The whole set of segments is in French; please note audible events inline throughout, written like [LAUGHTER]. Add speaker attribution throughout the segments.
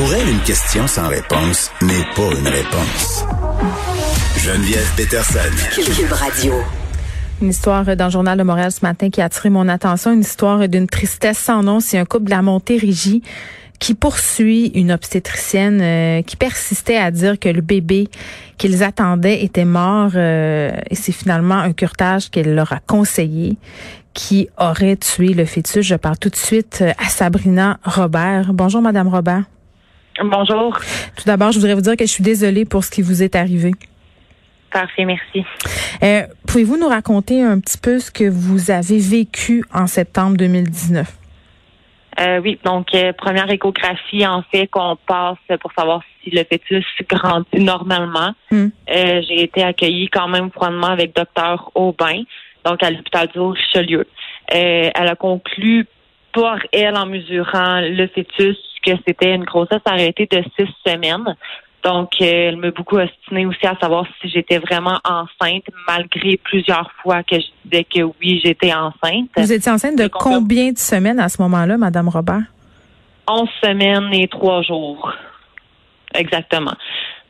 Speaker 1: Pour elle, une question sans réponse n'est pas une réponse. Geneviève Peterson.
Speaker 2: Cube Radio.
Speaker 3: Une histoire dans le journal de Montréal ce matin qui a attiré mon attention, une histoire d'une tristesse sans nom. C'est un couple de la Montérégie qui poursuit une obstétricienne euh, qui persistait à dire que le bébé qu'ils attendaient était mort euh, et c'est finalement un curtage qu'elle leur a conseillé qui aurait tué le fœtus. Je parle tout de suite à Sabrina Robert. Bonjour Madame Robert.
Speaker 4: Bonjour.
Speaker 3: Tout d'abord, je voudrais vous dire que je suis désolée pour ce qui vous est arrivé.
Speaker 4: Parfait, merci.
Speaker 3: Euh, Pouvez-vous nous raconter un petit peu ce que vous avez vécu en septembre 2019?
Speaker 4: Euh, oui, donc euh, première échographie en fait qu'on passe pour savoir si le fœtus [LAUGHS] grandit normalement.
Speaker 3: Hmm.
Speaker 4: Euh, j'ai été accueillie quand même froidement avec docteur Aubin, donc à l'hôpital du Richelieu. Euh, elle a conclu par elle en mesurant le fœtus que c'était une grossesse arrêtée de six semaines. Donc, euh, elle m'a beaucoup ostinée aussi à savoir si j'étais vraiment enceinte, malgré plusieurs fois que je disais que oui, j'étais enceinte.
Speaker 3: Vous étiez enceinte de combien de semaines à ce moment-là, Madame Robert?
Speaker 4: 11 semaines et trois jours. Exactement.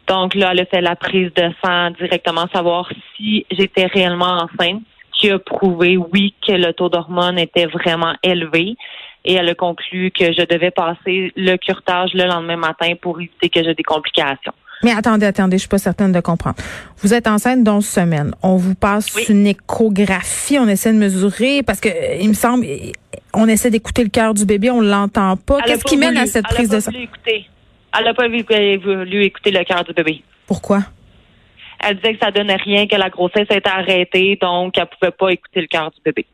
Speaker 4: Donc là, elle a fait la prise de sang directement, savoir si j'étais réellement enceinte, qui a prouvé, oui, que le taux d'hormones était vraiment élevé. Et elle a conclu que je devais passer le curtage le lendemain matin pour éviter que j'ai des complications.
Speaker 3: Mais attendez, attendez, je suis pas certaine de comprendre. Vous êtes enceinte d'11 semaines. On vous passe
Speaker 4: Oui.
Speaker 3: une échographie, on essaie de mesurer parce que il me semble on essaie d'écouter le cœur du bébé, on l'entend pas. Qu'est-ce qui mène à cette
Speaker 4: elle a
Speaker 3: prise
Speaker 4: pas
Speaker 3: de sang?
Speaker 4: voulu écouter. Elle n'a pas voulu voulu écouter le cœur du bébé.
Speaker 3: Pourquoi?
Speaker 4: Elle disait que ça donnait rien, que la grossesse était arrêtée, donc elle pouvait pas écouter le cœur du bébé.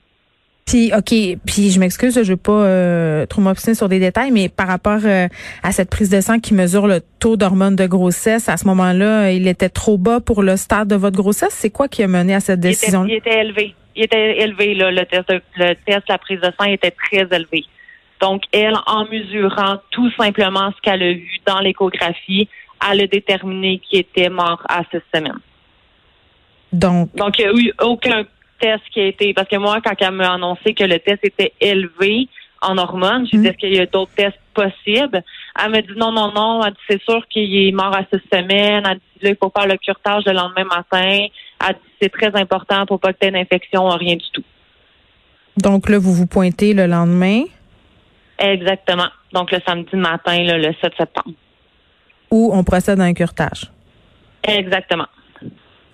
Speaker 3: Puis OK, puis je m'excuse, je veux pas euh, trop m'obstiner sur des détails, mais par rapport euh, à cette prise de sang qui mesure le taux d'hormones de grossesse, à ce moment-là, il était trop bas pour le stade de votre grossesse. C'est quoi qui a mené à cette
Speaker 4: Il était,
Speaker 3: décision
Speaker 4: il était élevé. Il était élevé, là, le test, de- le test, la prise de sang était très élevé. Donc, elle, en mesurant tout simplement ce qu'elle a vu dans l'échographie, elle a déterminé qu'il était mort à six semaines.
Speaker 3: Donc,
Speaker 4: Donc, il n'y a eu aucun test qui a été, parce que moi, quand elle m'a annoncé que le test était élevé en hormones, j'ai dit,
Speaker 3: Mhm.
Speaker 4: est-ce qu'il y a d'autres tests possibles? Elle m'a dit, non, non, non. Elle dit, c'est sûr qu'il est mort à six semaines. Elle dit, là, il faut faire le curtage le lendemain matin. Elle dit, c'est très important pour pas que tu aies d'infection, rien du tout.
Speaker 3: donc là, vous vous pointez le lendemain?
Speaker 4: Exactement. Donc, le samedi matin, là, le 7 septembre.
Speaker 3: où on procède à un curtage.
Speaker 4: Exactement.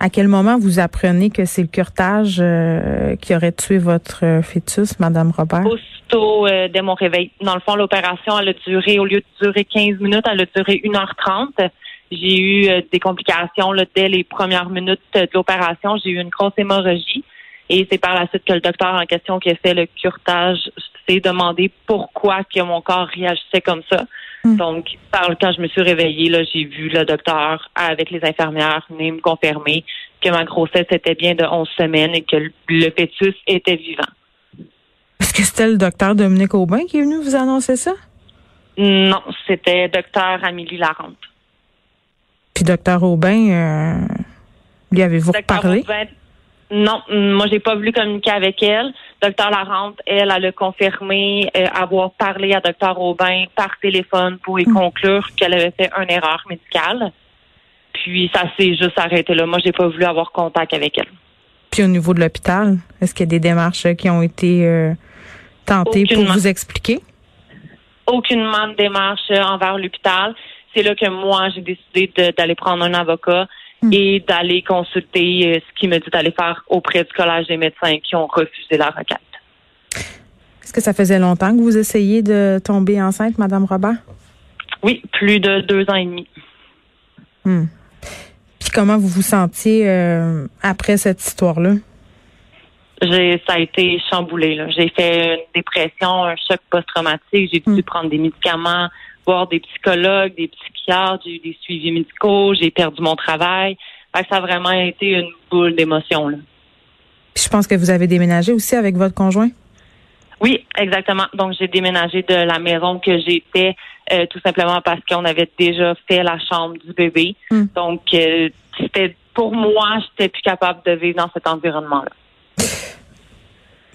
Speaker 3: À quel moment vous apprenez que c'est le curtage euh, qui aurait tué votre euh, fœtus, Madame Robert?
Speaker 4: Aussitôt euh, dès mon réveil. Dans le fond, l'opération, elle a duré, au lieu de durer 15 minutes, elle a duré 1h30. J'ai eu euh, des complications là, dès les premières minutes de l'opération. J'ai eu une grosse hémorragie. Et c'est par la suite que le docteur en question qui a fait le curtage s'est demandé pourquoi que mon corps réagissait comme ça.
Speaker 3: Mm.
Speaker 4: Donc, par, quand je me suis réveillée, là, j'ai vu le docteur avec les infirmières venir me confirmer que ma grossesse était bien de 11 semaines et que le- le fœtus était vivant.
Speaker 3: Est-ce que c'était le docteur Dominique Aubin qui est venu vous annoncer ça?
Speaker 4: Non, c'était docteur Amélie Larente.
Speaker 3: Puis docteur Aubin, euh, lui avez-vous?
Speaker 4: Aubin, non, moi j'ai pas voulu communiquer avec elle. Docteur Larente, elle, elle a confirmé euh, avoir parlé à docteur Aubin par téléphone pour y conclure qu'elle avait fait une erreur médicale. Puis ça s'est juste arrêté là. Moi, j'ai pas voulu avoir contact avec elle.
Speaker 3: Puis au niveau de l'hôpital, est-ce qu'il y a des démarches qui ont été euh, tentées pour vous expliquer?
Speaker 4: Aucunement de démarche euh, envers l'hôpital. C'est là que moi, j'ai décidé d'aller prendre un avocat. Et d'aller consulter euh, ce qu'il me dit d'aller faire auprès du Collège des médecins qui ont refusé la requête.
Speaker 3: Est-ce que ça faisait longtemps que vous essayiez de tomber enceinte, Madame Robert?
Speaker 4: Oui, plus de deux ans et demi.
Speaker 3: Hmm. Puis comment vous vous sentiez euh, après cette histoire-là?
Speaker 4: J'ai, ça a été chamboulé. J'ai fait une dépression, un choc post-traumatique. J'ai dû
Speaker 3: Mm.
Speaker 4: prendre des médicaments, voir des psychologues, des psychiatres. J'ai eu des suivis médicaux. J'ai perdu mon travail. Ça a vraiment été une boule d'émotions.
Speaker 3: Puis je pense que vous avez déménagé aussi avec votre conjoint?
Speaker 4: Oui, exactement. Donc, j'ai déménagé de la maison que j'étais euh, tout simplement parce qu'on avait déjà fait la chambre du bébé.
Speaker 3: Mm.
Speaker 4: Donc, euh, c'était pour moi, j'étais plus capable de vivre dans cet environnement-là.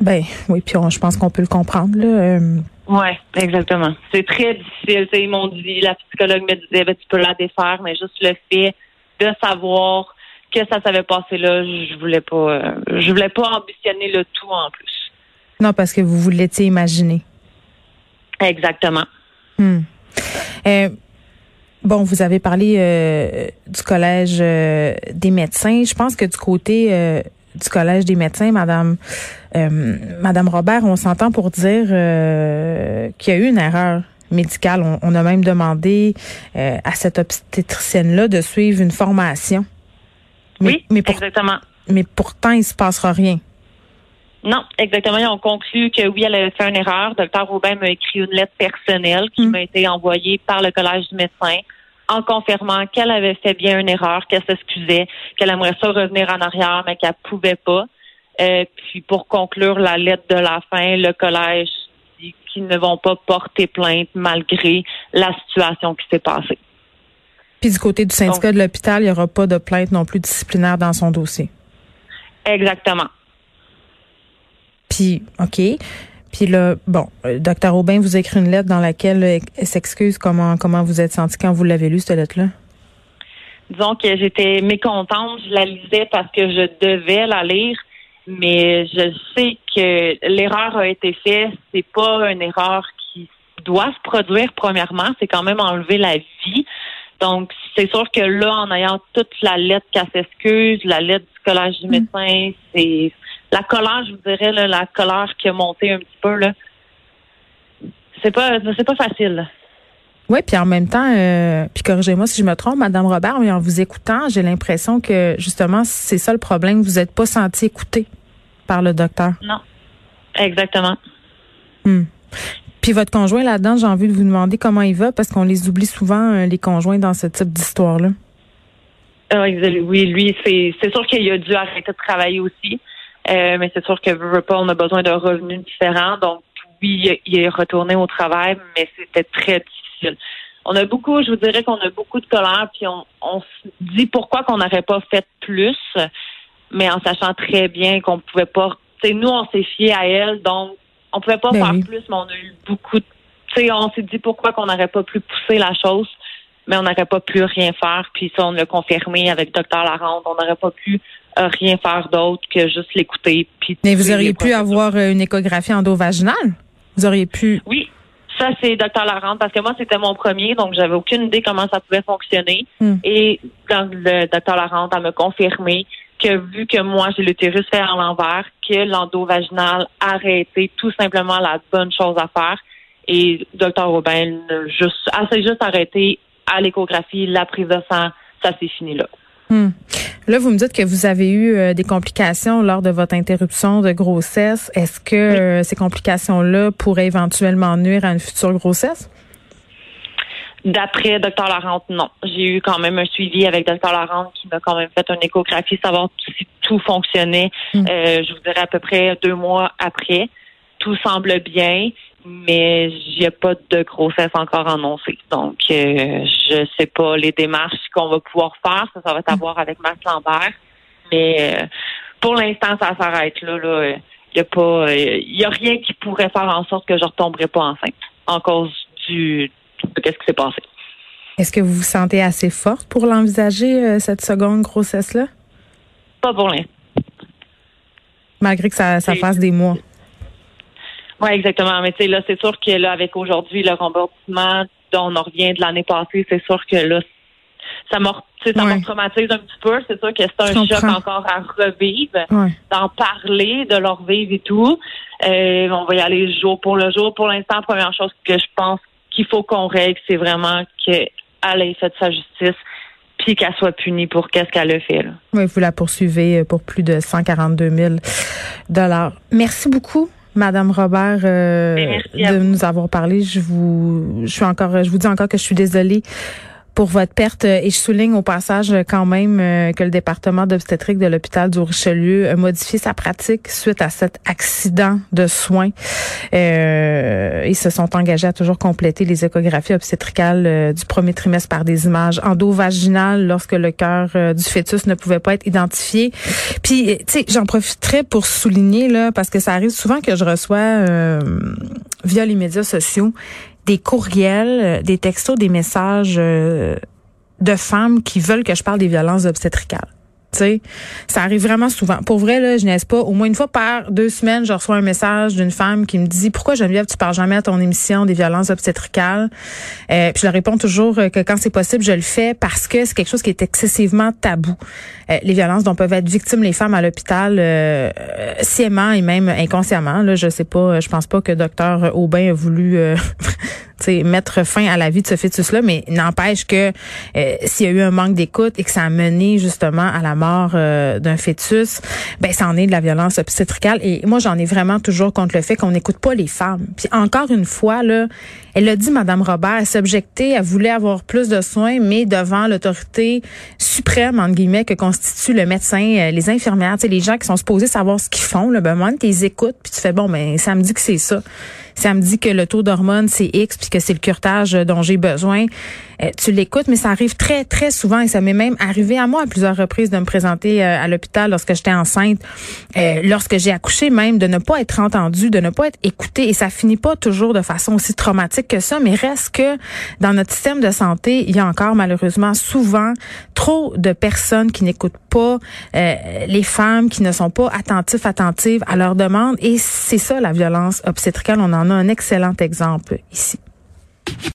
Speaker 3: Ben oui, puis on- je pense qu'on peut le comprendre. Là. Euh,
Speaker 4: Oui, exactement. C'est très difficile. ils m'ont dit, la psychologue me disait, ben, tu peux la défaire, mais juste le fait de savoir que ça s'avait passé là, je voulais pas, euh, je voulais pas ambitionner le tout en plus.
Speaker 3: Non, parce que vous vous l'étiez imaginé.
Speaker 4: Exactement.
Speaker 3: Hmm. Euh, bon, vous avez parlé euh, du collège des médecins. Je pense que du côté du collège des médecins, Madame Madame Robert, on s'entend pour dire qu'il y a eu une erreur médicale. On, a même demandé à cette obstétricienne-là de suivre une formation.
Speaker 4: oui, mais exactement.
Speaker 3: Mais pourtant, il se passera rien.
Speaker 4: Non, exactement. Ils ont conclu que oui, elle avait fait une erreur. Docteur Robin m'a écrit une lettre personnelle qui hmm. m'a été envoyée par le Collège du médecin en confirmant qu'elle avait fait bien une erreur, qu'elle s'excusait, qu'elle aimerait ça revenir en arrière, mais qu'elle pouvait pas. Euh, puis pour conclure la lettre de la fin, le collège dit qu'ils ne vont pas porter plainte malgré la situation qui s'est passée.
Speaker 3: Puis du côté du syndicat de l'hôpital, il n'y aura pas de plainte non plus disciplinaire dans son dossier.
Speaker 4: Exactement.
Speaker 3: Puis, OK. Puis là, bon, euh, docteur Aubin vous écrit une lettre dans laquelle elle s'excuse comment comment vous êtes senti quand vous l'avez lu, cette lettre-là?
Speaker 4: Disons que j'étais mécontente, je la lisais parce que je devais la lire, mais je sais que l'erreur a été faite. C'est pas une erreur qui doit se produire premièrement, c'est quand même enlever la vie. Donc, c'est sûr que là, en ayant toute la lettre qu'elle s'excuse, la lettre du collège du mm. médecin, c'est la colère, je vous dirais, la colère qui a monté un petit peu, là. C'est pas, c'est pas facile.
Speaker 3: Oui, puis en même temps, euh, puis corrigez-moi si je me trompe, Madame Robert, mais en vous écoutant, j'ai l'impression que justement, c'est ça le problème. Vous n'êtes pas senti écouté par le docteur.
Speaker 4: Non, exactement.
Speaker 3: Hmm. Puis votre conjoint là-dedans, j'ai envie de vous demander comment il va, parce qu'on les oublie souvent, euh, les conjoints, dans ce type d'histoire-là.
Speaker 4: Ah, oui, lui, c'est, c'est sûr qu'il a dû arrêter de travailler aussi. Euh, mais c'est sûr que pas, on a besoin d'un revenu différent. Donc, oui, il est retourné au travail, mais c'était très difficile. On a beaucoup, je vous dirais qu'on a beaucoup de colère, puis on, on se dit pourquoi qu'on n'aurait pas fait plus, mais en sachant très bien qu'on pouvait pas. Tu sais, nous, on s'est fié à elle, donc on pouvait pas ben faire plus, mais on a eu beaucoup de. Tu sais, on s'est dit pourquoi qu'on n'aurait pas pu pousser la chose, mais on n'aurait pas pu rien faire. Puis ça, on l'a confirmé avec Dr Larente. On n'aurait pas pu rien faire d'autre que juste l'écouter.
Speaker 3: Mais vous auriez pu avoir euh, une échographie endovaginale? Vous auriez pu?
Speaker 4: Oui. Ça, c'est Dr. Larente, parce que moi, c'était mon premier, donc j'avais aucune idée comment ça pouvait fonctionner. Hmm. Et dans le Dr. Larente, elle me confirmé que vu que moi, j'ai l'utérus fait à l'envers, que l'endovaginal arrêté tout simplement la bonne chose à faire. Et Dr. Robin, juste, elle s'est juste arrêté à l'échographie, la prise de sang, ça s'est fini là.
Speaker 3: Hmm. Là, vous me dites que vous avez eu euh, des complications lors de votre interruption de grossesse. Est-ce que euh, ces complications-là pourraient éventuellement nuire à une future grossesse?
Speaker 4: D'après Dr. Larente, non. J'ai eu quand même un suivi avec Dr. Larente qui m'a quand même fait une échographie, savoir si tout fonctionnait. Hmm. Euh, je vous dirais à peu près deux mois après. Tout semble bien mais il n'y a pas de grossesse encore annoncée. Donc, euh, je sais pas les démarches qu'on va pouvoir faire. Ça, ça va être à voir avec Marc Lambert. Mais euh, pour l'instant, ça s'arrête là. là. Il n'y a pas, il y a rien qui pourrait faire en sorte que je retomberai pas enceinte en cause du de qu'est-ce qui s'est passé.
Speaker 3: Est-ce que vous vous sentez assez forte pour l'envisager euh, cette seconde grossesse là
Speaker 4: Pas pour l'instant.
Speaker 3: Malgré que ça, ça fasse des mois.
Speaker 4: Oui, exactement. Mais tu sais, là, c'est sûr que là, avec aujourd'hui le remboursement dont on revient de l'année passée, c'est sûr que là, ça m'a ça traumatise un petit peu. C'est sûr que c'est un choc encore à revivre, d'en parler, de leur vivre et tout. Euh, on va y aller jour pour le jour. Pour l'instant, première chose que je pense qu'il faut qu'on règle, c'est vraiment qu'elle ait fait sa justice puis qu'elle soit punie pour qu'est-ce qu'elle a fait. Là.
Speaker 3: Oui, vous la poursuivez pour plus de 142 000 dollars. Merci beaucoup. Madame Robert, euh, de nous avoir parlé. Je vous, je suis encore, je vous dis encore que je suis désolée pour votre perte. Et je souligne au passage quand même que le département d'obstétrique de l'hôpital du Richelieu a modifié sa pratique suite à cet accident de soins. Euh, ils se sont engagés à toujours compléter les échographies obstétricales du premier trimestre par des images endovaginales lorsque le cœur du fœtus ne pouvait pas être identifié. Puis, tu sais, j'en profiterai pour souligner, là, parce que ça arrive souvent que je reçois euh, via les médias sociaux des courriels, euh, des textos, des messages euh, de femmes qui veulent que je parle des violences obstétricales. Tu sais, ça arrive vraiment souvent. Pour vrai, là, je n'ai pas. Au moins une fois par deux semaines, je reçois un message d'une femme qui me dit Pourquoi Geneviève, tu parles jamais à ton émission des violences obstétricales? Euh, puis je leur réponds toujours que quand c'est possible, je le fais parce que c'est quelque chose qui est excessivement tabou. Euh, les violences dont peuvent être victimes les femmes à l'hôpital euh, sciemment et même inconsciemment. Là, je sais pas, je pense pas que docteur Aubin a voulu euh, [LAUGHS] mettre fin à la vie de ce fœtus-là, mais n'empêche que euh, s'il y a eu un manque d'écoute et que ça a mené justement à la mort euh, d'un fœtus, ben ça en est de la violence obstétricale. Et moi, j'en ai vraiment toujours contre le fait qu'on n'écoute pas les femmes. Puis encore une fois, là, elle l'a dit, Madame Robert, elle s'objectait, elle voulait avoir plus de soins, mais devant l'autorité suprême, entre guillemets, que constitue le médecin, euh, les infirmières, les gens qui sont supposés savoir ce qu'ils font, là, ben, moi, tu les écoutes, puis tu fais, bon, ben, ça me dit que c'est ça ça me dit que le taux d'hormones, c'est X, puis que c'est le curtage dont j'ai besoin. Euh, tu l'écoutes, mais ça arrive très, très souvent et ça m'est même arrivé à moi à plusieurs reprises de me présenter euh, à l'hôpital lorsque j'étais enceinte, euh, lorsque j'ai accouché même, de ne pas être entendu, de ne pas être écouté. Et ça finit pas toujours de façon aussi traumatique que ça, mais reste que dans notre système de santé, il y a encore malheureusement souvent trop de personnes qui n'écoutent pas les femmes, qui ne sont pas attentifs, attentives à leurs demandes. Et c'est ça la violence obstétricale. On en a un excellent exemple ici.